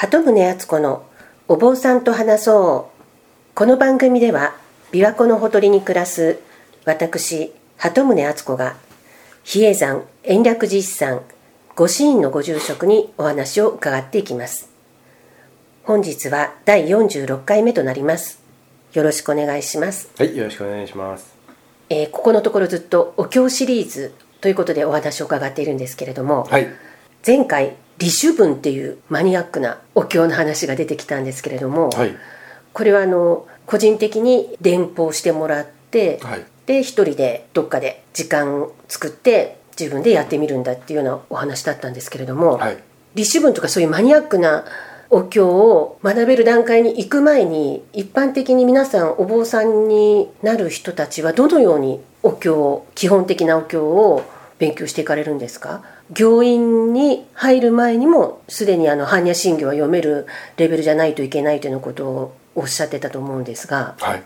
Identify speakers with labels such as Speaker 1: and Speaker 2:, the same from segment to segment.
Speaker 1: 鳩宗敦子のお坊さんと話そう。この番組では琵琶湖のほとりに暮らす私鳩宗敦子が比叡山延暦寺一山御支院のご住職にお話を伺っていきます。本日は第46回目となります。よろしくお願いします。
Speaker 2: はい、よろしくお願いします。
Speaker 1: えーここのところずっとお経シリーズということでお話を伺っているんですけれども、
Speaker 2: はい、
Speaker 1: 前回立秋文っていうマニアックなお経の話が出てきたんですけれども、
Speaker 2: はい、
Speaker 1: これはあの個人的に伝報してもらって、
Speaker 2: はい、
Speaker 1: で一人でどっかで時間作って自分でやってみるんだっていうようなお話だったんですけれども、
Speaker 2: はい、
Speaker 1: 立秋文とかそういうマニアックなお経を学べる段階に行く前に一般的に皆さんお坊さんになる人たちはどのようにお経を基本的なお経を勉強していかれるんですか？行院に入る前にもすでにあの般若心経は読めるレベルじゃないといけないということをおっしゃってたと思うんですが
Speaker 2: はい。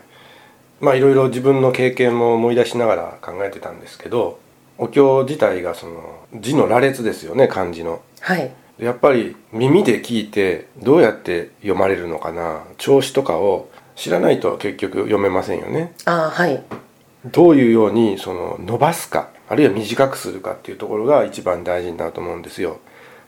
Speaker 2: まあいろいろ自分の経験も思い出しながら考えてたんですけど、お経自体がその字の羅列ですよね、漢字の。
Speaker 1: はい
Speaker 2: やっぱり耳で聞いてどうやって読まれるのかな、調子とかを知らないと結局読めませんよね。
Speaker 1: ああはい
Speaker 2: どういうようにその伸ばすかあるいは短くするかっていうところが一番大事になると思うんですよ。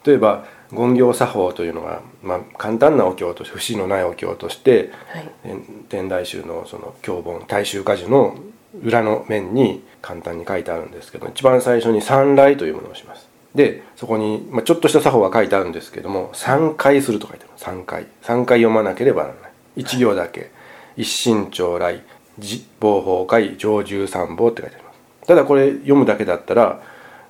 Speaker 2: 例えば言行作法というのが、まあ、簡単なお経として節のないお経として
Speaker 1: はい。
Speaker 2: え天台宗のその経本大衆果樹の裏の面に簡単に書いてあるんですけど一番最初に三来というものをします。でそこに、まあ、ちょっとした作法が書いてあるんですけども3回すると書いてある。3回。3回読まなければならない。1行だけ。一心長来実法法会上重三法って書いてありますただこれ読むだけだったら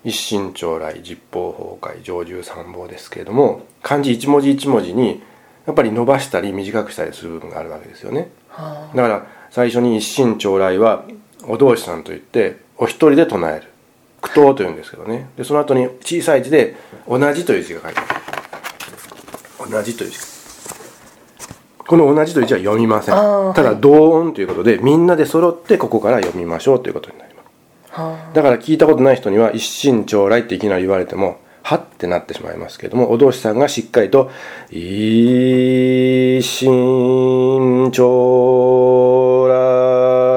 Speaker 2: 一心長来実法法会上重三法ですけれども漢字一文字一文字にやっぱり伸ばしたり短くしたりする部分があるわけですよね。
Speaker 1: は
Speaker 2: だから最初に一心長来はお同士さんといってお一人で唱える。苦闘というんですけどね。でその後に小さい字で同じという字が書いてある。同じという字。この同じという字は読みません。ただ
Speaker 1: はい。
Speaker 2: 同音ということでみんなで揃ってここから読みましょうということになりますだから聞いたことない人には一心長来っていきなり言われてもはってなってしまいますけどもお同士さんがしっかりと「一心長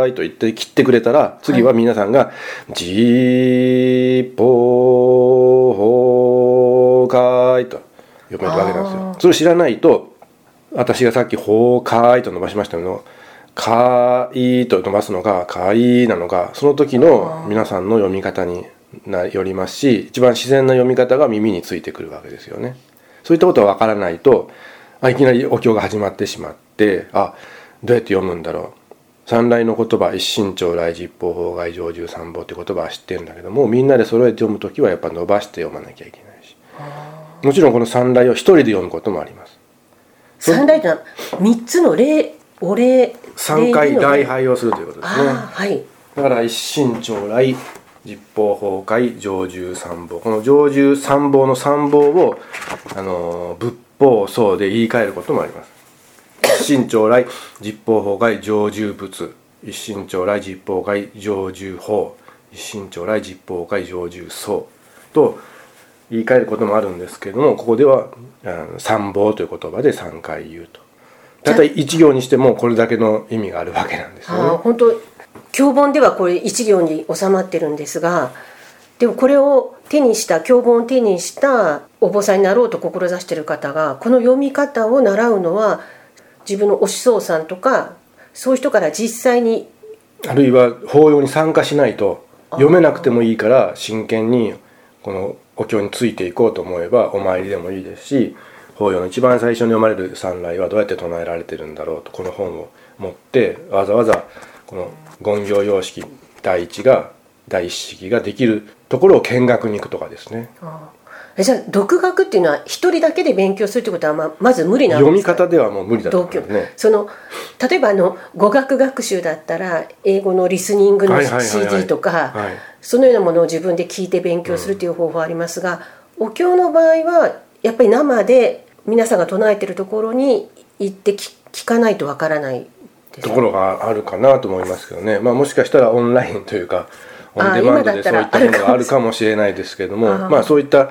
Speaker 2: 来」と言って切ってくれたら次は皆さんが「実法法会」と読めるわけなんですよ。それを知らないと私がさっき「法会」と伸ばしましたけど「かい」と伸ばすのが「かい」なのかその時の皆さんの読み方になよりますし一番自然な読み方が耳についてくるわけですよね。そういったことがわからないとあいきなりお経が始まってしまってあどうやって読むんだろう。三来の言葉一心長来実法法外上重三法って言葉は知ってるんだけどもみんなで揃えて読む時はやっぱ伸ばして読まなきゃいけないし。もちろんこの三来を一人で読むこともあります。
Speaker 1: 三大というのは三つの礼お礼
Speaker 2: 3回
Speaker 1: 礼
Speaker 2: 拝をするということですね。
Speaker 1: はい。
Speaker 2: だから一心長来実法法会上重三法この上重三法の三法をあの仏法僧で言い換えることもあります。一心長来実法法会上重仏。一心長来実法会上重法。一心長来実法会上重僧。と言い換えることもあるんですけれどもここでは三法という言葉で3回言うとたい1行にしてもこれだけの意味があるわけなんですよね。
Speaker 1: 本当経本ではこれ一行に収まってるんですがでもこれを手にした経本を手にしたお坊さんになろうと志している方がこの読み方を習うのは自分のお師匠さんとかそういう人から実際に
Speaker 2: あるいは法要に参加しないと読めなくてもいいから真剣にこのお経についていこうと思えばお参りでもいいですし法要の一番最初に読まれる三来はどうやって唱えられてるんだろうとこの本を持ってわざわざこの言行様式第一が第一式ができるところを見学に行くとかですね。
Speaker 1: えじゃあ独学っていうのは一人だけで勉強するってことはままず無理なんですか？
Speaker 2: 読み方ではもう無理だと思いね。
Speaker 1: その例えばあの語学学習だったら英語のリスニングの CD とか
Speaker 2: はい。
Speaker 1: そのようなものを自分で聞いて勉強するという方法ありますが、お経の場合はやっぱり生で皆さんが唱えてるところに行って聞聞かないとわからない
Speaker 2: ところがあるかなと思いますけどね、まあ、もしかしたらオンラインというかオ
Speaker 1: あ
Speaker 2: ンデマンドでそういったものがあるかも。しれないですけれどもまあそういった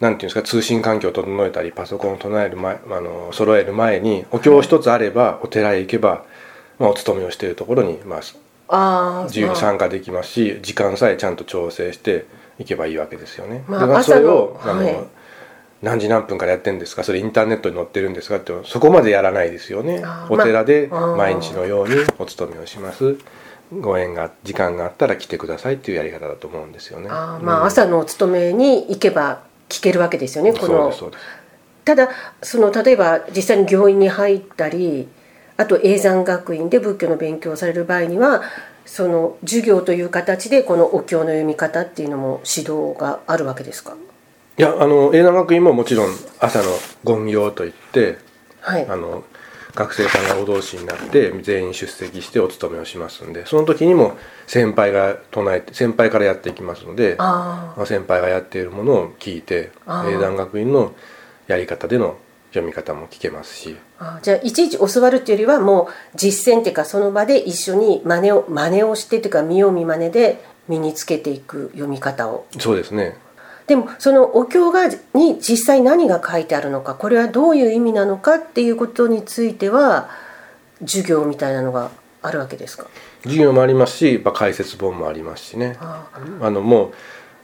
Speaker 2: なんていうんですか通信環境を整えたりパソコンを唱える前あの揃える前にお経一つあればお寺へ行けば、まあ、お勤めをしているところに、まあ、自由に参加できますし時間さえちゃんと調整していけばいいわけですよね。
Speaker 1: まあ
Speaker 2: それをあの、
Speaker 1: 朝のはい
Speaker 2: 何時何分からやってるんですか？それインターネットに載ってるんですか？ってそこまでやらないですよね。お寺で
Speaker 1: まあ
Speaker 2: 毎日のようにお勤めをします。ご縁が時間があったら来てくださいっていうやり方だと思うんですよね。
Speaker 1: あーまあ、
Speaker 2: うん
Speaker 1: 朝のお勤めに行けば聞けるわけですよねこ
Speaker 2: そうで
Speaker 1: の
Speaker 2: すそうです。
Speaker 1: ただその例えば実際に行員に入ったりあと永山学院で仏教の勉強をされる場合にはその授業という形でこのお経の読み方っていうのも指導があるわけですか？
Speaker 2: いやあの永南学院ももちろん朝の言行といって
Speaker 1: はい。
Speaker 2: あの学生さんがお同士になって全員出席してお勤めをしますんでその時にも先輩が唱えて先輩からやっていきますので
Speaker 1: あ
Speaker 2: まあ、先輩がやっているものを聞いて英断学院のやり方での読み方も聞けますし。
Speaker 1: ーあー。じゃあいちいち教わるっていうよりはもう実践っていうかその場で一緒に真似を真似をしてっていうか見よう見真似で身につけていく読み方を。
Speaker 2: そうですね
Speaker 1: でもそのお経がに実際何が書いてあるのかこれはどういう意味なのかっていうことについては授業みたいなのがあるわけですか？
Speaker 2: 授業もありますし、まあ、解説本もありますしね。
Speaker 1: あ。
Speaker 2: あのもう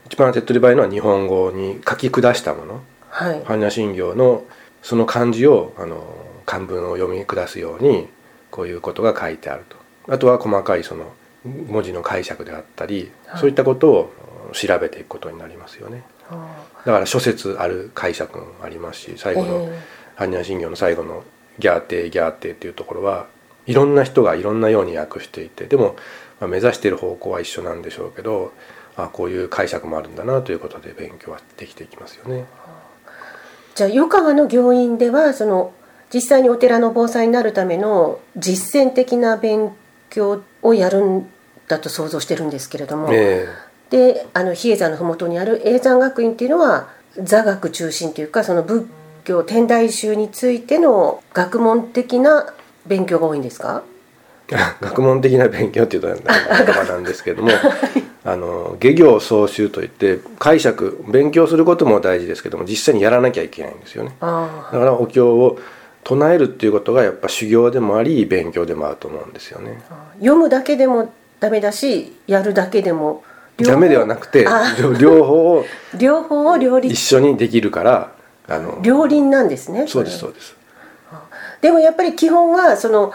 Speaker 2: 一番手っ取り早いのは日本語に書き下したもの。
Speaker 1: はい。
Speaker 2: 般若心経のその漢字をあの漢文を読み下すようにこういうことが書いてあると。あとは細かいその文字の解釈であったり、
Speaker 1: はい。
Speaker 2: そういったことを調べていくことになりますよね。
Speaker 1: あ
Speaker 2: だから諸説ある解釈もありますし最後の
Speaker 1: え
Speaker 2: 般若心経の最後の「ギャーテーギャーテー」っていうところはいろんな人がいろんなように訳していてでも、まあ目指している方向は一緒なんでしょうけどあこういう解釈もあるんだなということで勉強はできていきますよね。
Speaker 1: じゃあ余川の行員ではその実際にお寺の防災になるための実践的な勉強をやるんだと想像してるんですけれども、
Speaker 2: え
Speaker 1: であの比叡山の麓にある永山学院っていうのは座学中心というかその仏教天台宗についての学問的な勉強が多いんですか？
Speaker 2: え 学問的な勉強っていうと言葉なんですけども あの下行総集といって解釈勉強することも大事ですけども実際にやらなきゃいけないんですよね。
Speaker 1: あ
Speaker 2: だからお経を唱えるっていうことがやっぱ修行でもあり勉強でもあると思うんですよね。
Speaker 1: あ読むだけでもダメだしやるだけでも
Speaker 2: ダメではなくて
Speaker 1: あ。
Speaker 2: 両 両方を
Speaker 1: 両方を両
Speaker 2: 一
Speaker 1: 立
Speaker 2: 緒にできるからあの
Speaker 1: 両輪なんですね
Speaker 2: そうです
Speaker 1: れ
Speaker 2: そうです。
Speaker 1: でもやっぱり基本はその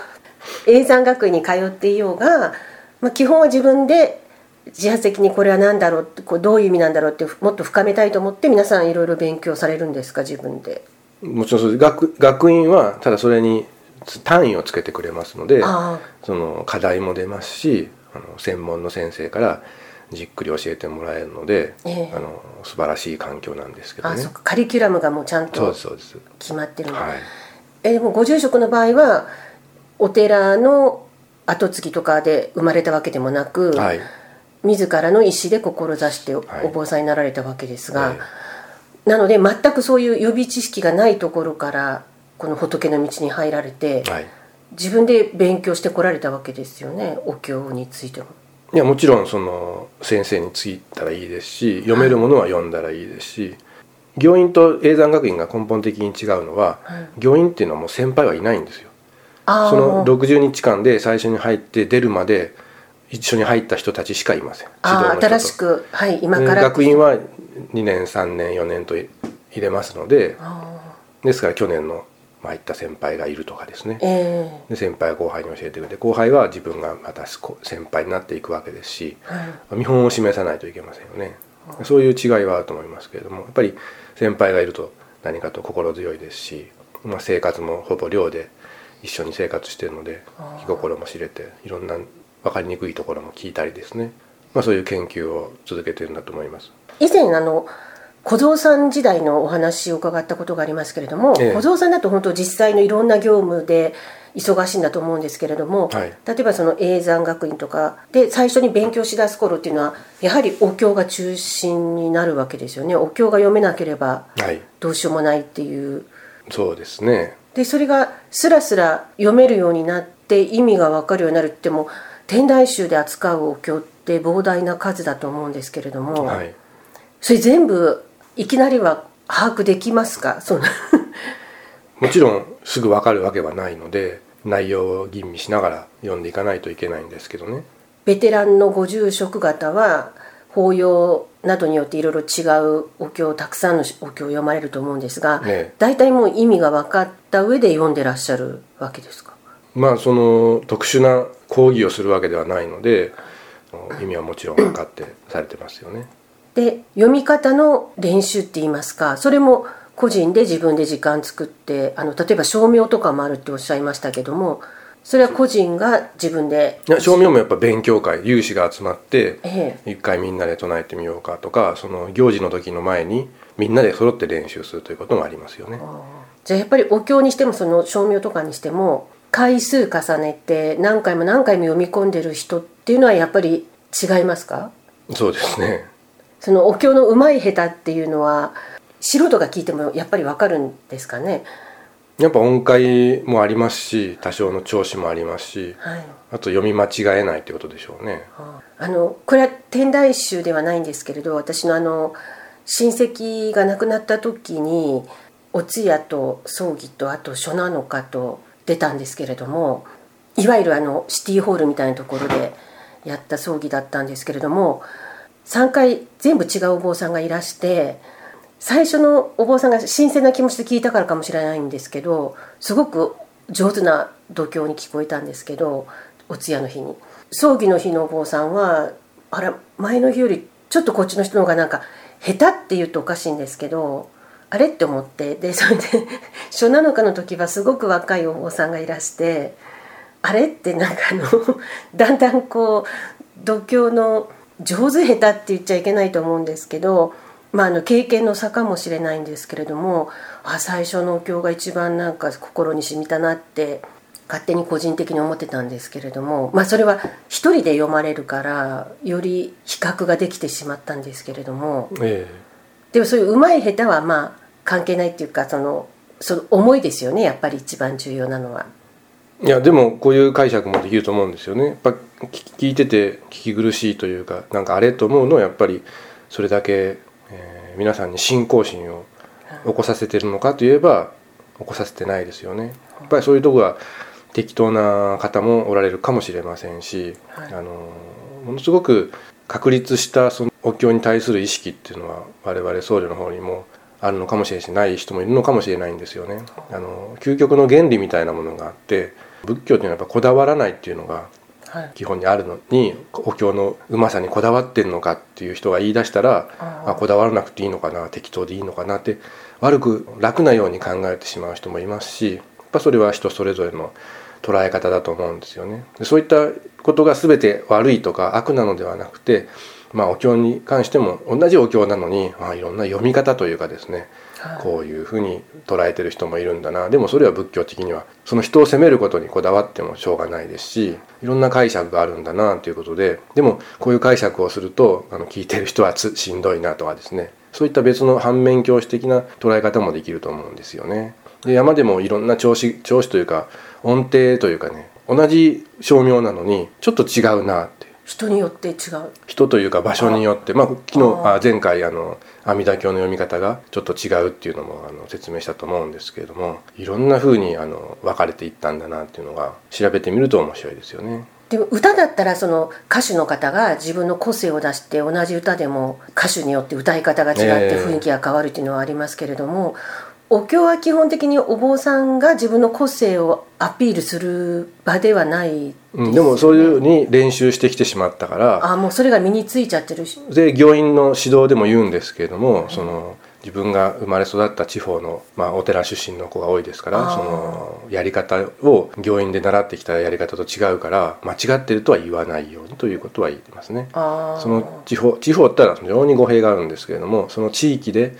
Speaker 1: 永山学院に通っていようが、まあ、基本は自分で自発的にこれは何だろうってこうどういう意味なんだろうってもっと深めたいと思って皆さんいろいろ勉強されるんですか自分で。
Speaker 2: もちろんそうです。学学院はただそれに単位をつけてくれますので
Speaker 1: あ。
Speaker 2: その課題も出ますしあの専門の先生からじっくり教えてもらえるので、
Speaker 1: ええ。
Speaker 2: あの素晴らしい環境なんですけどね。
Speaker 1: あそっか。カリキュラムがもうちゃんと
Speaker 2: ですそうです。
Speaker 1: 決まってるの、
Speaker 2: はい。
Speaker 1: えでもご住職の場合はお寺の跡継ぎとかで生まれたわけでもなく、
Speaker 2: はい。
Speaker 1: 自らの意思で志してお坊さんになられたわけですが、
Speaker 2: え
Speaker 1: なので全くそういう予備知識がないところからこの仏の道に入られて、
Speaker 2: えはい。
Speaker 1: 自分で勉強してこられたわけですよね。お経についても。
Speaker 2: いやもちろんその先生についたらいいですし読めるものは読んだらいいですし行員と永山学院が根本的に違うのは、
Speaker 1: はい。
Speaker 2: 行員っていうのはもう先輩はいないんですよ。その60日間で最初に入って出るまで一緒に入った人たちしかいません。
Speaker 1: 新しく、はい、今
Speaker 2: で
Speaker 1: から。
Speaker 2: 学院は2年3年4年と入れますので
Speaker 1: あ
Speaker 2: ですから去年のまあ行った先輩がいるとかですね。
Speaker 1: ーえ。
Speaker 2: で先輩が後輩に教えてくれて後輩は自分がまたこ先輩になっていくわけですし
Speaker 1: ーはい。
Speaker 2: 見本を示さないといけませんよね。そういう違いはあると思いますけれどもやっぱり先輩がいると何かと心強いですし、まあ、生活もほぼ寮で一緒に生活しているので気心も知れていろんな分かりにくいところも聞いたりですね、まあ、そういう研究を続けているんだと思います。
Speaker 1: 以前あの小僧さん時代のお話を伺ったことがありますけれども、
Speaker 2: ええ。
Speaker 1: 小僧さんだと本当実際のいろんな業務で忙しいんだと思うんですけれども、
Speaker 2: はい。
Speaker 1: 例えばその永山学院とかで最初に勉強しだす頃っていうのはやはりお経が中心になるわけですよね。お経が読めなければ
Speaker 2: はい。
Speaker 1: どうしようもないっていう。
Speaker 2: そうですね。
Speaker 1: でそれがスラスラ読めるようになって意味が分かるようになるっても天台宗で扱うお経って膨大な数だと思うんですけれども、
Speaker 2: はい。
Speaker 1: それ全部いきなりは把握できますか？その
Speaker 2: もちろんすぐ分かるわけはないので内容を吟味しながら読んでいかないといけないんですけどね。
Speaker 1: ベテランのご住職方は法要などによっていろいろ違うお経たくさんのお経を読まれると思うんですが、
Speaker 2: ね
Speaker 1: 大体もう意味が分かった上で読んでらっしゃるわけですか？
Speaker 2: まあその特殊な講義をするわけではないので意味はもちろん分かってされてますよね
Speaker 1: で読み方の練習って言いますかそれも個人で自分で時間作ってあの例えば照明とかもあるっておっしゃいましたけどもそれは個人が自分で
Speaker 2: いや照明もやっぱ勉強会有志が集まって
Speaker 1: ええ。
Speaker 2: 一回みんなで唱えてみようかとかその行事の時の前にみんなで揃って練習するということもありますよね。
Speaker 1: じゃあやっぱりお経にしてもその照明とかにしても回数重ねて何回も何回も読み込んでる人っていうのはやっぱり違いますか？
Speaker 2: そうですね
Speaker 1: そのお経の上手い下手っていうのは素人が聞いてもやっぱりわかるんですかね？
Speaker 2: やっぱ音階もありますし多少の調子もありますし
Speaker 1: はい。
Speaker 2: あと読み間違えないってことでしょうね。
Speaker 1: あのこれは天台宗ではないんですけれど私のあの親戚が亡くなった時にお通夜と葬儀とあと書なのかと出たんですけれどもいわゆるあのシティホールみたいなところでやった葬儀だったんですけれども3回全部違うお坊さんがいらして最初のお坊さんが新鮮な気持ちで聞いたからかもしれないんですけどすごく上手な度胸に聞こえたんですけどお通夜の日に。葬儀の日のお坊さんはあら前の日よりちょっとこっちの人の方がなんか下手って言うとおかしいんですけどあれって思ってでそれで初七日の時はすごく若いお坊さんがいらしてあれってなんかあのだんだんこう度胸の上手下手って言っちゃいけないと思うんですけど、まあ、あの経験の差かもしれないんですけれどもあ最初のお経が一番なんか心に染みたなって勝手に個人的に思ってたんですけれども、まあ、それは一人で読まれるからより比較ができてしまったんですけれども
Speaker 2: え
Speaker 1: でもそういう上手い下手はまあ関係ないっていうかそのその思いですよねやっぱり一番重要なのは。
Speaker 2: えいやでもこういう解釈もできると思うんですよねやっぱ聞聞いてて聞き苦しいというかなんかあれと思うのはやっぱりそれだけ、えー皆さんに信仰心を起こさせてるのかといえば起こさせてないですよねやっぱりそういうとこが適当な方もおられるかもしれませんし、
Speaker 1: はい
Speaker 2: あのものすごく確立したそのお経に対する意識っていうのは我々僧侶の方にもあるのかもしれないしない人もいるのかもしれないんですよね。あの究極の原理みたいなものがあって仏教っていうのはやっぱこだわらないっていうのが
Speaker 1: はい
Speaker 2: 基本にあるのにお経のうまさにこだわってんのかっていう人が言い出したら
Speaker 1: あ
Speaker 2: こだわらなくていいのかな適当でいいのかなって悪く楽なように考えてしまう人もいますしやっぱそれは人それぞれの捉え方だと思うんですよね。でそういったことが全て悪いとか悪なのではなくて、まあ、お経に関しても同じお経なのに、まあ、いろんな読み方というかですね
Speaker 1: はい
Speaker 2: こういうふうに捉えてる人もいるんだなでもそれは仏教的にはその人を責めることにこだわってもしょうがないですしいろんな解釈があるんだなということででもこういう解釈をするとあの聞いてる人はしんどいなとかですねそういった別の反面教師的な捉え方もできると思うんですよね。で山でもいろんな調子調子というか音程というかね同じ照明なのにちょっと違うな
Speaker 1: 人によって違う。
Speaker 2: 人というか場所によって。まあ昨日
Speaker 1: あ
Speaker 2: あ前回あの阿弥陀経の読み方がちょっと違うっていうのもあの説明したと思うんですけれどもいろんな風にあの分かれていったんだなっていうのが調べてみると面白いですよね。
Speaker 1: でも歌だったらその歌手の方が自分の個性を出して同じ歌でも歌手によって歌い方が違って
Speaker 2: ええ
Speaker 1: 雰囲気が変わるっていうのはありますけれども、お経は基本的にお坊さんが自分の個性をアピールする場ではない
Speaker 2: うん、でもそういうふうに練習してきてしまったから。
Speaker 1: あもうそれが身についちゃってるし。
Speaker 2: で行員の指導でも言うんですけれどもその自分が生まれ育った地方の、まあ、お寺出身の子が多いですからそのやり方を行員で習ってきたやり方と違うから間違ってるとは言わないようにということは言ってますね。その地方地方ってのは非常に語弊があるんですけれどもその地域で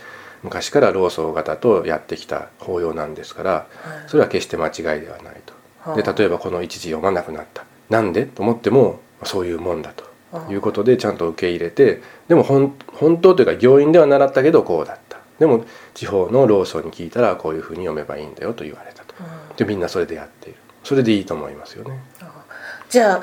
Speaker 2: 昔から老僧方とやってきた法要なんですから
Speaker 1: はい。
Speaker 2: それは決して間違いではないと。で
Speaker 1: はあ
Speaker 2: 例えばこの一字読まなくなった。なんで？と思ってもそういうもんだと。い。うことでちゃんと受け入れてでも本本当というか行員では習ったけどこうだった。でも地方の老僧に聞いたらこういうふうに読めばいいんだよと言われたと。でみんなそれでやっている。それでいいと思いますよね。
Speaker 1: じゃあ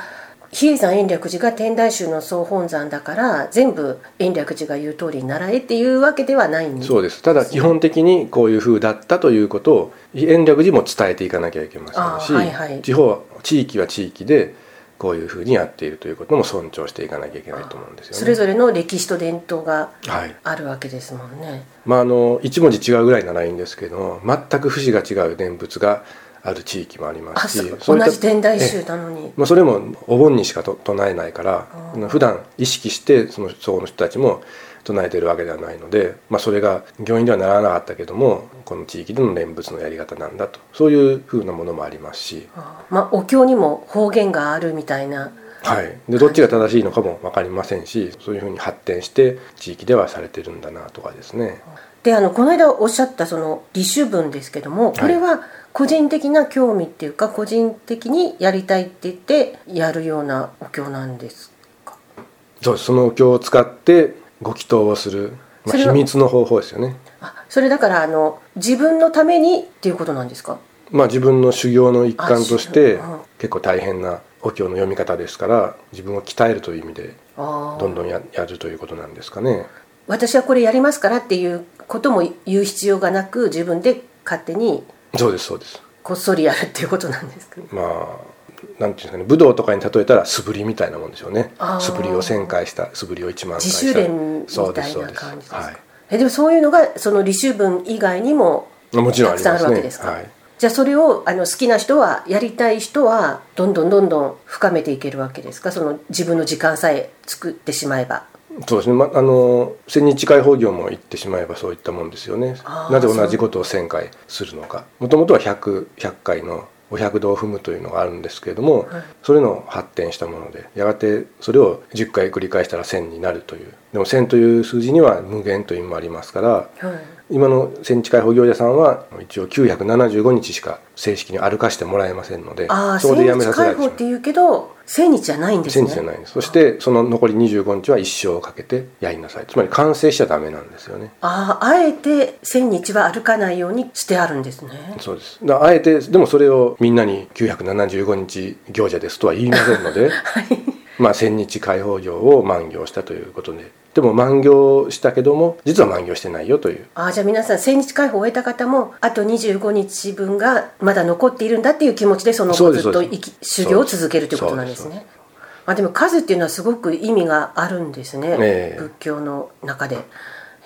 Speaker 1: 比叡山延暦寺が天台宗の総本山だから全部延暦寺が言う通りに習えっていうわけではないんです
Speaker 2: そうですただ基本的にこういう風だったということを延暦寺も伝えていかなきゃいけませんし、
Speaker 1: あはいはい
Speaker 2: 地方地域は地域でこういう風にやっているということも尊重していかなきゃいけないと思うんですよね。
Speaker 1: それぞれの歴史と伝統が
Speaker 2: はい
Speaker 1: あるわけですもんね。
Speaker 2: まあ、あの一文字違うぐらいならいいんですけども全く節が違う念仏がある地域もありま
Speaker 1: あ
Speaker 2: すし
Speaker 1: 同じ天台
Speaker 2: え
Speaker 1: 宗なのに。
Speaker 2: まあ、それもお盆にしかと唱えないから普段意識してそのその人たちも唱えてるわけではないので、まあ、それが行員ではならなかったけどもこの地域での念仏のやり方なんだとそういうふうなものもありますし、
Speaker 1: あまあお経にも方言があるみたいな。
Speaker 2: はい、でどっちが正しいのかも分かりませんしそういうふうに発展して地域ではされてるんだなとかですね。
Speaker 1: であのこの間おっしゃったその立種文ですけどもこれは個人的な興味っていうか個人的にやりたいって言ってやるようなお経なんですか？
Speaker 2: そうそのお経を使ってご祈祷をする、まあ、秘密の方法ですよね。
Speaker 1: あそれだからあの自分のためにっていうことなんですか？
Speaker 2: まあ、自分の修行の一環として結構大変なお経の読み方ですから自分を鍛えるという意味でどんどんややるということなんですかね。
Speaker 1: 私はこれやりますからっていうことも言う必要がなく自分で勝手に
Speaker 2: そうですそうです。
Speaker 1: こっそりやるっていうことなんですかね。
Speaker 2: まあなんていうんですかね。武道とかに例えたら素振りみたいなもんでしょうね。素振りを1000回した素振りを1万回
Speaker 1: 自
Speaker 2: した。
Speaker 1: 主練み
Speaker 2: そうで
Speaker 1: たいな感じですか？
Speaker 2: はい。
Speaker 1: えでもそういうのがその履修文以外にも
Speaker 2: もちろんあ
Speaker 1: たくさんあ
Speaker 2: りますね
Speaker 1: るわけですか、
Speaker 2: はい。
Speaker 1: じゃあそれをあの好きな人はやりたい人はどんどんどんどん深めていけるわけですか？その自分の時間さえ作ってしまえば
Speaker 2: そうですね、ま、あの千日解放業も言ってしまえばそういったもんですよね。なぜ同じことを1000回するのか。もともとは 100, 100回のお百度を踏むというのがあるんですけれども、
Speaker 1: はい。
Speaker 2: それの発展したものでやがてそれを10回繰り返したら1000になるという。でも1000という数字には無限という意味もありますから
Speaker 1: はい。
Speaker 2: 今の千日解放業者さんは一応975日しか正式に歩かしてもらえませんのでそこでやめさせられてしまう
Speaker 1: 千日じゃないんです
Speaker 2: 千
Speaker 1: ね
Speaker 2: 日じゃない。んですそしてその残り25日は一生をかけてやりなさい。つまり完成しちゃダメなんですよね。
Speaker 1: あああえて千日は歩かないようにしてあるんですね。
Speaker 2: そうです。だあえてでもそれをみんなに975日行者ですとは言いませんので、まあ千日解放業を満行したということで。でも満行したけども実は満行してないよという。
Speaker 1: ああじゃあ皆さん千日解放を終えた方もあと25日分がまだ残っているんだっていう気持ちでその後ずっと修行を続けるということなんですね。あでも数っていうのはすごく意味があるんですね、
Speaker 2: ええ。
Speaker 1: 仏教の中で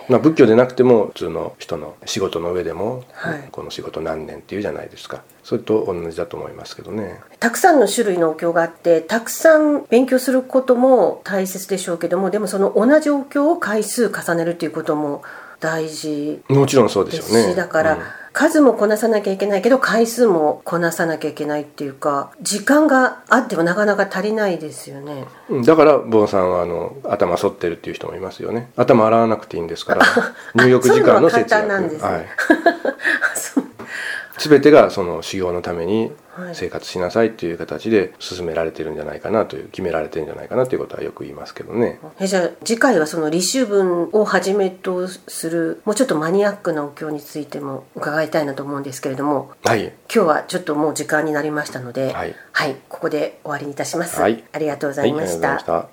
Speaker 2: まあ、仏教でなくても普通の人の仕事の上でも、
Speaker 1: はい。
Speaker 2: この仕事何年っていうじゃないですか。それと同じだと思いますけどね。
Speaker 1: たくさんの種類のお経があってたくさん勉強することも大切でしょうけどもでもその同じお経を回数重ねるということも大事。
Speaker 2: もちろんそうで
Speaker 1: ですし
Speaker 2: しょうね
Speaker 1: だから、
Speaker 2: うん。
Speaker 1: 数もこなさなきゃいけないけど回数もこなさなきゃいけないっていうか時間があってもなかなか足りないですよね。
Speaker 2: うん。だから坊さんはあの頭反ってるっていう人もいますよね。頭洗わなくていいんですから 入浴時間の節
Speaker 1: そういうのは簡単なんです。ね
Speaker 2: 約はい 全てがその修行のために
Speaker 1: はい。
Speaker 2: 生活しなさいっていう形で進められてるんじゃないかなという決められてるんじゃないかなということはよく言いますけどね。
Speaker 1: えじゃあ次回はその履修文をはじめとするもうちょっとマニアックなお経についても伺いたいなと思うんですけれども
Speaker 2: はい。
Speaker 1: 今日はちょっともう時間になりましたので
Speaker 2: はい。
Speaker 1: はい、ここで終わりにいたします、
Speaker 2: はい。
Speaker 1: ありがとうござ
Speaker 2: はいました